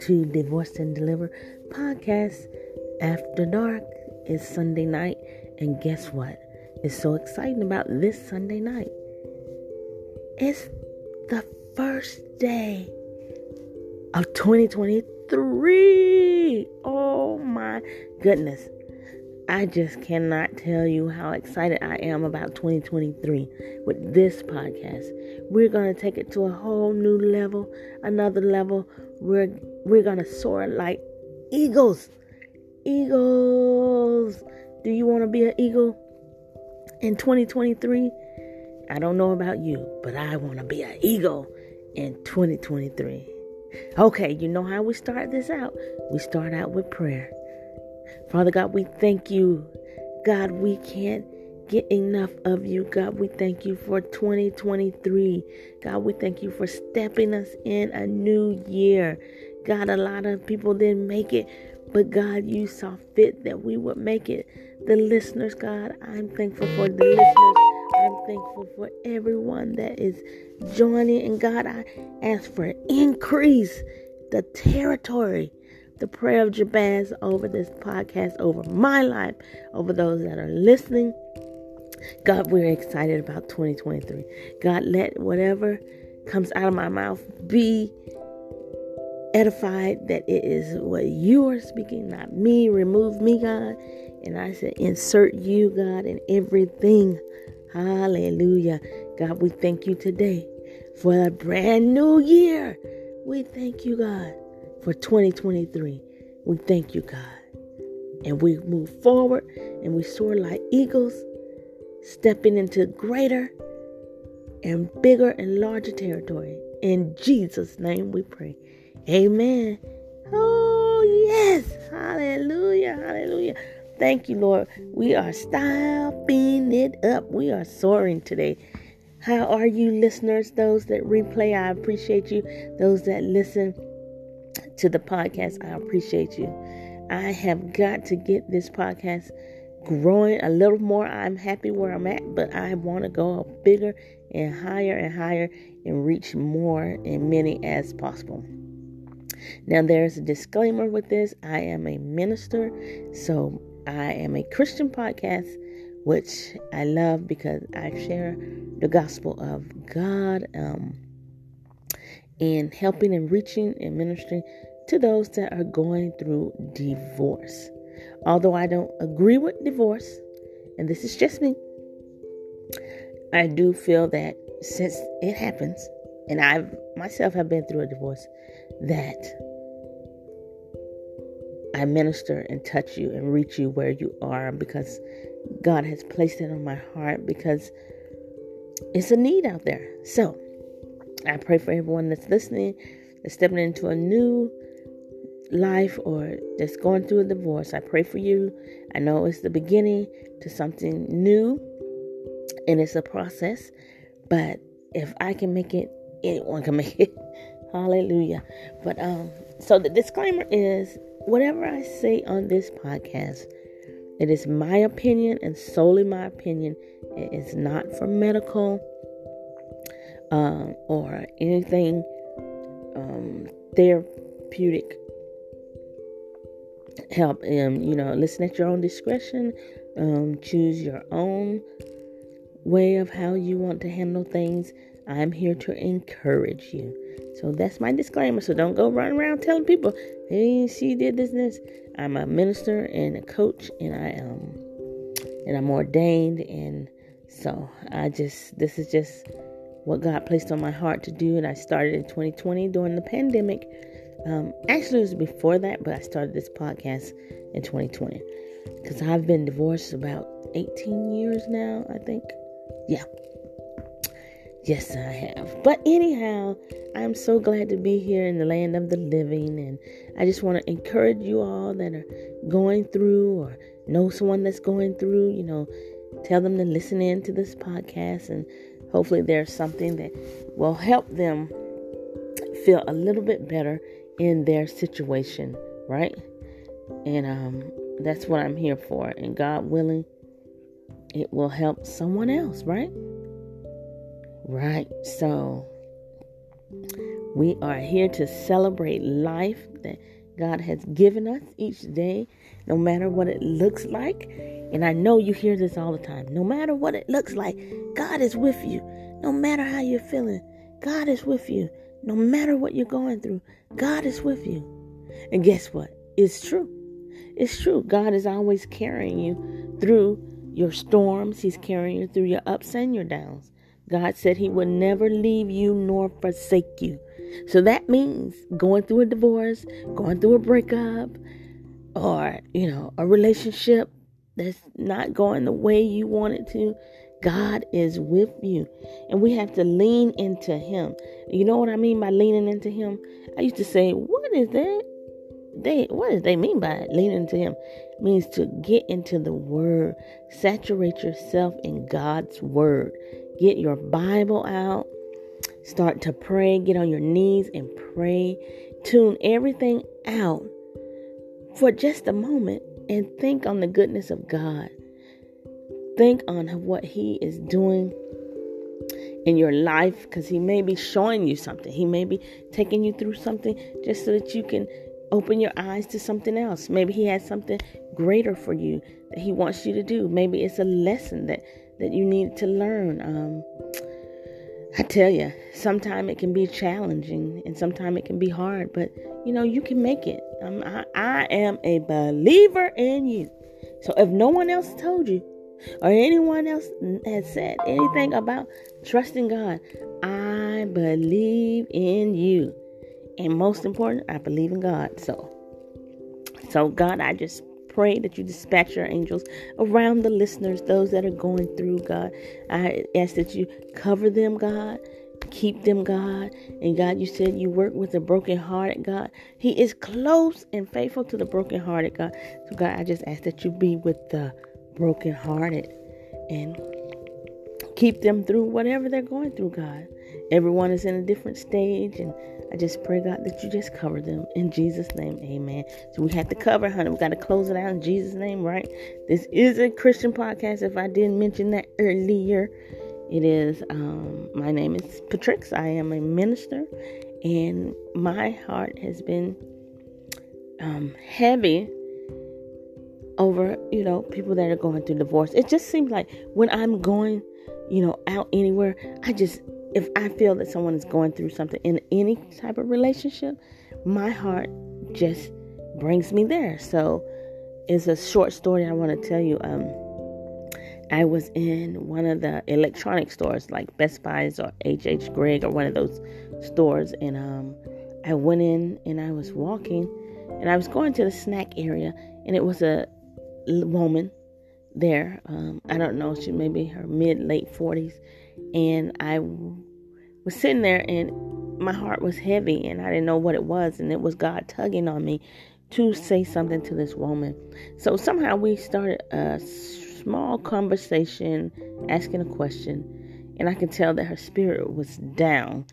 to Divorced and Delivered podcast. After dark is Sunday night, and guess what? It's so exciting about this Sunday night. It's the first day of 2023. Oh my goodness. I just cannot tell you how excited I am about 2023 with this podcast. We're going to take it to a whole new level, another level. We're we're to soar like eagles. Eagles. Do you want to be an eagle in 2023? I don't know about you, but I want to be an eagle in 2023. Okay, you know how we start this out? We start out with prayer. Father God, we thank you. God, we can't get enough of you. God, we thank you for 2023. God, we thank you for stepping us in a new year. God, a lot of people didn't make it, but God, you saw fit that we would make it. The listeners, God, I'm thankful for the listeners. I'm thankful for everyone that is joining. And God, I ask for increase the territory the prayer of Jabez over this podcast, over my life, over those that are listening. God, we're excited about 2023. God, let whatever comes out of my mouth be edified that it is what you are speaking, not me. Remove me, God. And I said, insert you, God, in everything. Hallelujah. God, we thank you today for a brand new year. We thank you, God for 2023. We thank you, God. And we move forward and we soar like eagles, stepping into greater and bigger and larger territory. In Jesus' name we pray. Amen. Oh, yes. Hallelujah. Hallelujah. Thank you, Lord. We are stopping it up. We are soaring today. How are you, listeners? Those that replay, I appreciate you. Those that listen, to the podcast. I appreciate you. I have got to get this podcast growing a little more. I'm happy where I'm at, but I want to go bigger and higher and higher and reach more and many as possible. Now, there's a disclaimer with this I am a minister, so I am a Christian podcast, which I love because I share the gospel of God um, and helping and reaching and ministering to those that are going through divorce. Although I don't agree with divorce, and this is just me, I do feel that since it happens, and I myself have been through a divorce, that I minister and touch you and reach you where you are because God has placed it on my heart because it's a need out there. So I pray for everyone that's listening, that's stepping into a new life or that's going through a divorce, I pray for you. I know it's the beginning to something new and it's a process, but if I can make it, anyone can make it. Hallelujah. But um so the disclaimer is whatever I say on this podcast, it is my opinion and solely my opinion. It is not for medical um, or anything um, therapeutic help um you know listen at your own discretion um choose your own way of how you want to handle things i'm here to encourage you so that's my disclaimer so don't go running around telling people hey she did this and this i'm a minister and a coach and i um and i'm ordained and so i just this is just what god placed on my heart to do and i started in 2020 during the pandemic um, actually, it was before that, but I started this podcast in 2020 because I've been divorced about 18 years now, I think. Yeah. Yes, I have. But anyhow, I'm so glad to be here in the land of the living. And I just want to encourage you all that are going through or know someone that's going through, you know, tell them to listen in to this podcast. And hopefully, there's something that will help them feel a little bit better in their situation, right? And um, that's what I'm here for. And God willing, it will help someone else, right? Right. So we are here to celebrate life, that God has given us each day, no matter what it looks like. And I know you hear this all the time. No matter what it looks like, God is with you. No matter how you're feeling, God is with you. No matter what you're going through, God is with you. And guess what? It's true. It's true. God is always carrying you through your storms, He's carrying you through your ups and your downs. God said He would never leave you nor forsake you. So that means going through a divorce, going through a breakup, or, you know, a relationship that's not going the way you want it to. God is with you. And we have to lean into Him. You know what I mean by leaning into Him? I used to say, What is that? They what does they mean by leaning into Him? It means to get into the Word. Saturate yourself in God's Word. Get your Bible out. Start to pray. Get on your knees and pray. Tune everything out for just a moment and think on the goodness of God think on what He is doing in your life because He may be showing you something. He may be taking you through something just so that you can open your eyes to something else. Maybe He has something greater for you that He wants you to do. Maybe it's a lesson that, that you need to learn. Um, I tell you, sometimes it can be challenging and sometimes it can be hard, but you know, you can make it. Um, I, I am a believer in you. So if no one else told you, or anyone else has said anything about trusting God, I believe in you. And most important, I believe in God. So, so God, I just pray that you dispatch your angels around the listeners, those that are going through, God. I ask that you cover them, God. Keep them, God. And God, you said you work with the brokenhearted, God. He is close and faithful to the brokenhearted, God. So, God, I just ask that you be with the brokenhearted and keep them through whatever they're going through, God. Everyone is in a different stage, and I just pray, God, that you just cover them in Jesus' name. Amen. So we have to cover, honey. We got to close it out in Jesus' name, right? This is a Christian podcast. If I didn't mention that earlier, it is. Um, my name is Patrix. I am a minister, and my heart has been um, heavy over, you know, people that are going through divorce. It just seems like when I'm going, you know, out anywhere, I just, if I feel that someone is going through something in any type of relationship, my heart just brings me there. So it's a short story I want to tell you. Um, I was in one of the electronic stores like Best Buys or HH Gregg or one of those stores, and um, I went in and I was walking, and I was going to the snack area, and it was a woman there. Um, I don't know, she may be her mid late 40s. And I was sitting there and my heart was heavy and I didn't know what it was. And it was God tugging on me to say something to this woman. So somehow we started a small conversation, asking a question. And I could tell that her spirit was down.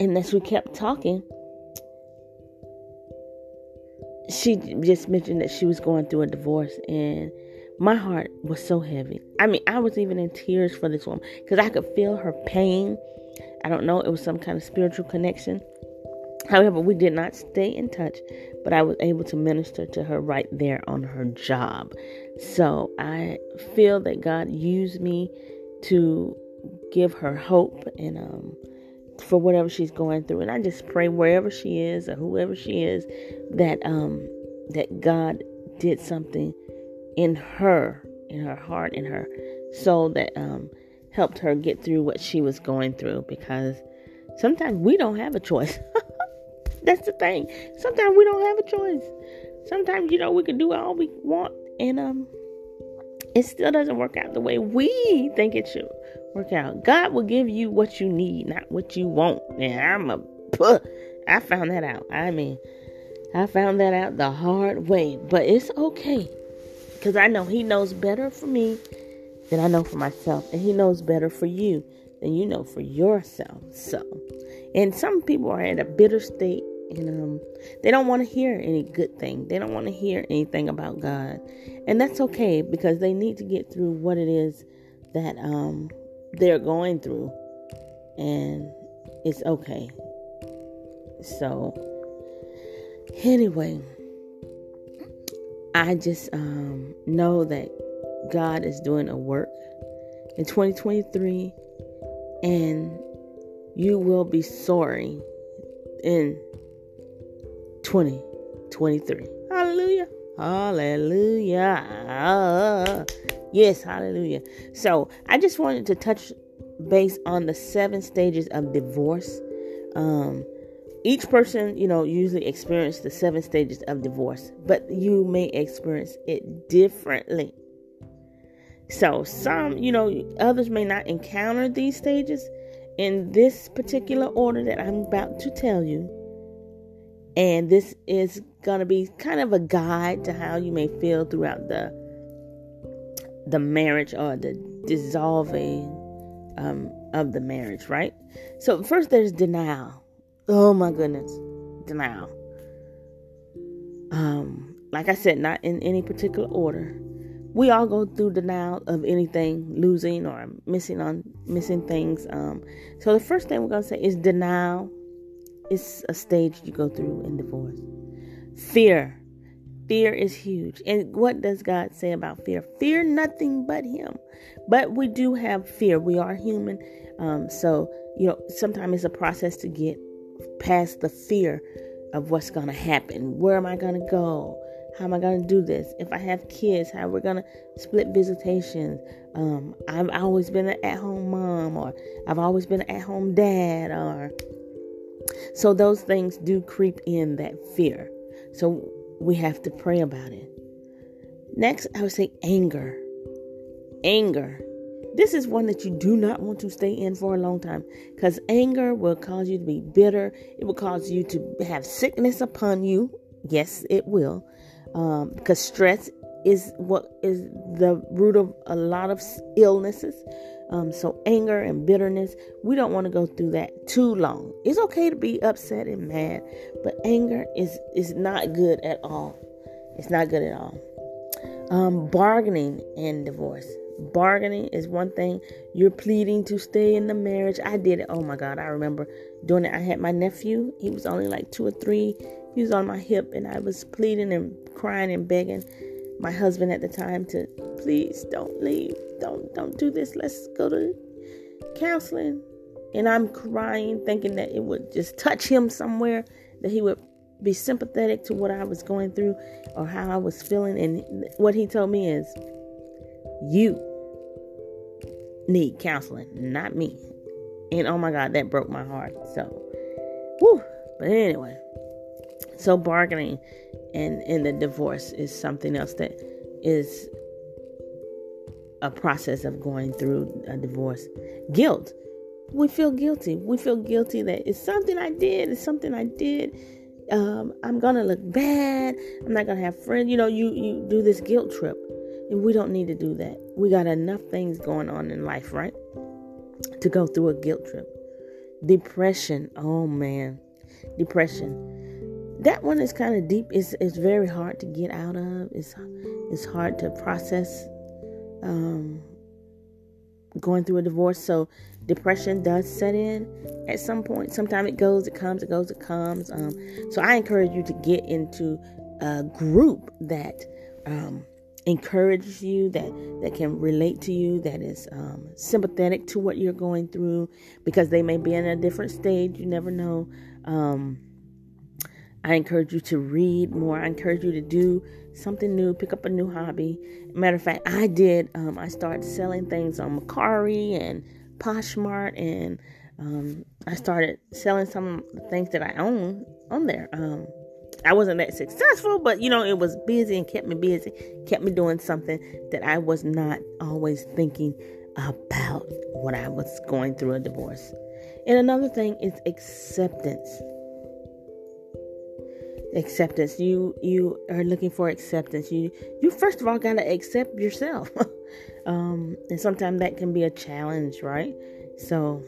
And as we kept talking, she just mentioned that she was going through a divorce and my heart was so heavy. I mean, I was even in tears for this woman because I could feel her pain. I don't know, it was some kind of spiritual connection. However, we did not stay in touch, but I was able to minister to her right there on her job. So I feel that God used me to give her hope and um, for whatever she's going through. And I just pray wherever she is or whoever she is that um that God did something in her, in her heart, in her soul that um helped her get through what she was going through because sometimes we don't have a choice. That's the thing. Sometimes we don't have a choice. Sometimes you know we can do all we want and um it still doesn't work out the way we think it should work out. God will give you what you need, not what you want. And I'm a, I found that out. I mean, I found that out the hard way, but it's okay because I know He knows better for me than I know for myself, and He knows better for you than you know for yourself. So, and some people are in a bitter state and um, they don't want to hear any good thing. They don't want to hear anything about God, and that's okay because they need to get through what it is that um, they're going through, and it's okay. So, Anyway, I just um, know that God is doing a work in 2023 and you will be soaring in 2023. Hallelujah. Hallelujah. Yes, hallelujah. So I just wanted to touch base on the seven stages of divorce. Um, each person, you know, usually experience the seven stages of divorce, but you may experience it differently. So, some, you know, others may not encounter these stages in this particular order that I'm about to tell you. And this is going to be kind of a guide to how you may feel throughout the the marriage or the dissolving um, of the marriage, right? So first there's denial. Oh my goodness, denial. Um, like I said, not in any particular order we all go through denial of anything, losing or missing on missing things. Um, so the first thing we're gonna say is denial. It's a stage you go through in divorce. Fear. Fear is huge. And what does God say about fear? Fear nothing but Him. But we do have fear. We are human. Um, so, you know, sometimes it's a process to get past the fear of what's going to happen. Where am I going to go? How am I going to do this? If I have kids, how we're going to split visitations. Um, I've always been an at-home mom, or I've always been an at-home dad, or so those things do creep in that fear. So we have to pray about it. Next, I would say anger. Anger. This is one that you do not want to stay in for a long time because anger will cause you to be bitter. It will cause you to have sickness upon you. Yes, it will um, because stress is what is the root of a lot of illnesses. Um, so anger and bitterness, we don't want to go through that too long. It's okay to be upset and mad, but anger is is not good at all. It's not good at all. Um, bargaining and divorce. Bargaining is one thing. You're pleading to stay in the marriage. I did it. Oh my God, I remember doing it. I had my nephew. He was only like two or three. He was on my hip, and I was pleading and crying and begging my husband at the time to please don't leave. Don't don't do this. Let's go to counseling. And I'm crying, thinking that it would just touch him somewhere, that he would be sympathetic to what I was going through or how I was feeling. And what he told me is, you need counseling, not me. And oh my God, that broke my heart. So, whew. But anyway, so bargaining and in the divorce is something else that is a process of going through a divorce. Guilt. We feel guilty. We feel guilty that it's something I did. It's something I did. Um, I'm gonna look bad. I'm not gonna have friends. You know, you you do this guilt trip, we don't need to do that. We got enough things going on in life, right? To go through a guilt trip. Depression. Oh man, depression that one is kind of deep. It's it's very hard to get out of. It's it's hard to process um, going through a divorce. So depression does set in at some point. Sometimes it goes, it comes, it goes, it comes. Um, so I encourage you to get into a group that um, encourages you, that that can relate to you, that is um, sympathetic to what you're going through, because they may be in a different stage. You never know. Um, I encourage you to read more. I encourage you to do something new, pick up a new hobby. Matter of fact, I did. Um, I started selling things on Mercari and Poshmark, and um, I started selling some things that I own on there. Um, I wasn't that successful, but you know, it was busy and kept me busy, kept me doing something that I was not always thinking about when I was going through a divorce. And another thing is acceptance. Acceptance. You you are looking for acceptance. You you first of all got to accept yourself. Um and sometimes that can be a challenge right? So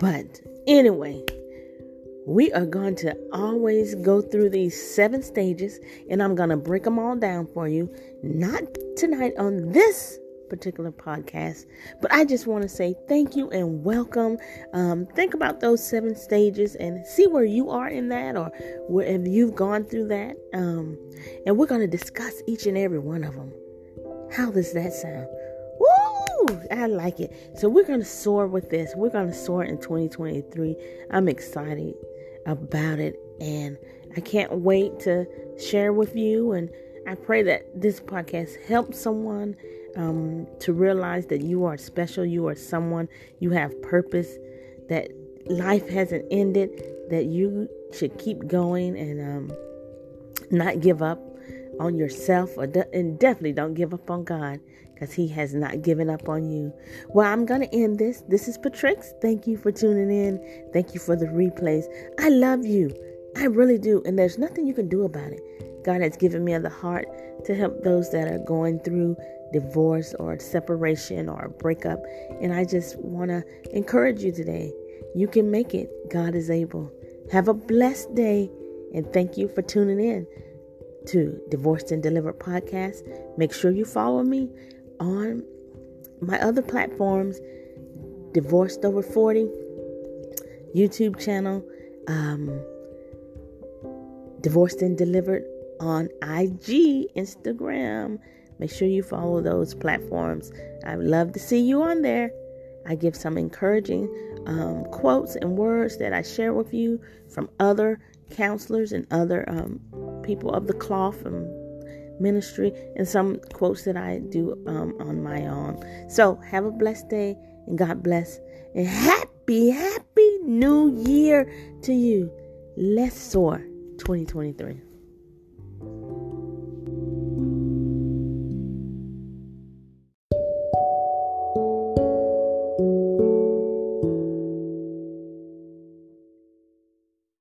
but anyway we are going to always go through these seven stages and i'm going to break them all down for you not tonight on this particular podcast. But I just want to say thank you and welcome. Um, think about those seven stages and see where you are in that or wherever you've gone through that. Um, and we're going to discuss each and every one of them. How does that sound? Woo! I like it. So we're going to soar with this. We're going to soar in 2023. I'm excited about it and I can't wait to share with you and I pray that this podcast helps someone um, to realize that you are special, you are someone, you have purpose, that life hasn't ended, that you should keep going and um, not give up on yourself, or de- and definitely don't give up on God because He has not given up on you. Well, I'm going to end this. This is Patrix. Thank you for tuning in. Thank you for the replays. I love you. I really do. And there's nothing you can do about it. God has given me the heart to help those that are going through divorce or separation or breakup. And I just want to encourage you today. You can make it. God is able. Have a blessed day. And thank you for tuning in to Divorced and Delivered podcast. Make sure you follow me on my other platforms Divorced Over 40, YouTube channel, um, Divorced and Delivered on IG, Instagram. Make sure you follow those platforms. I would love to see you on there. I give some encouraging um, quotes and words that I share with you from other counselors and other um, people of the cloth and ministry, and some quotes that I do um, on my own. So, have a blessed day and God bless. And happy, happy new year to you. Let's soar 2023.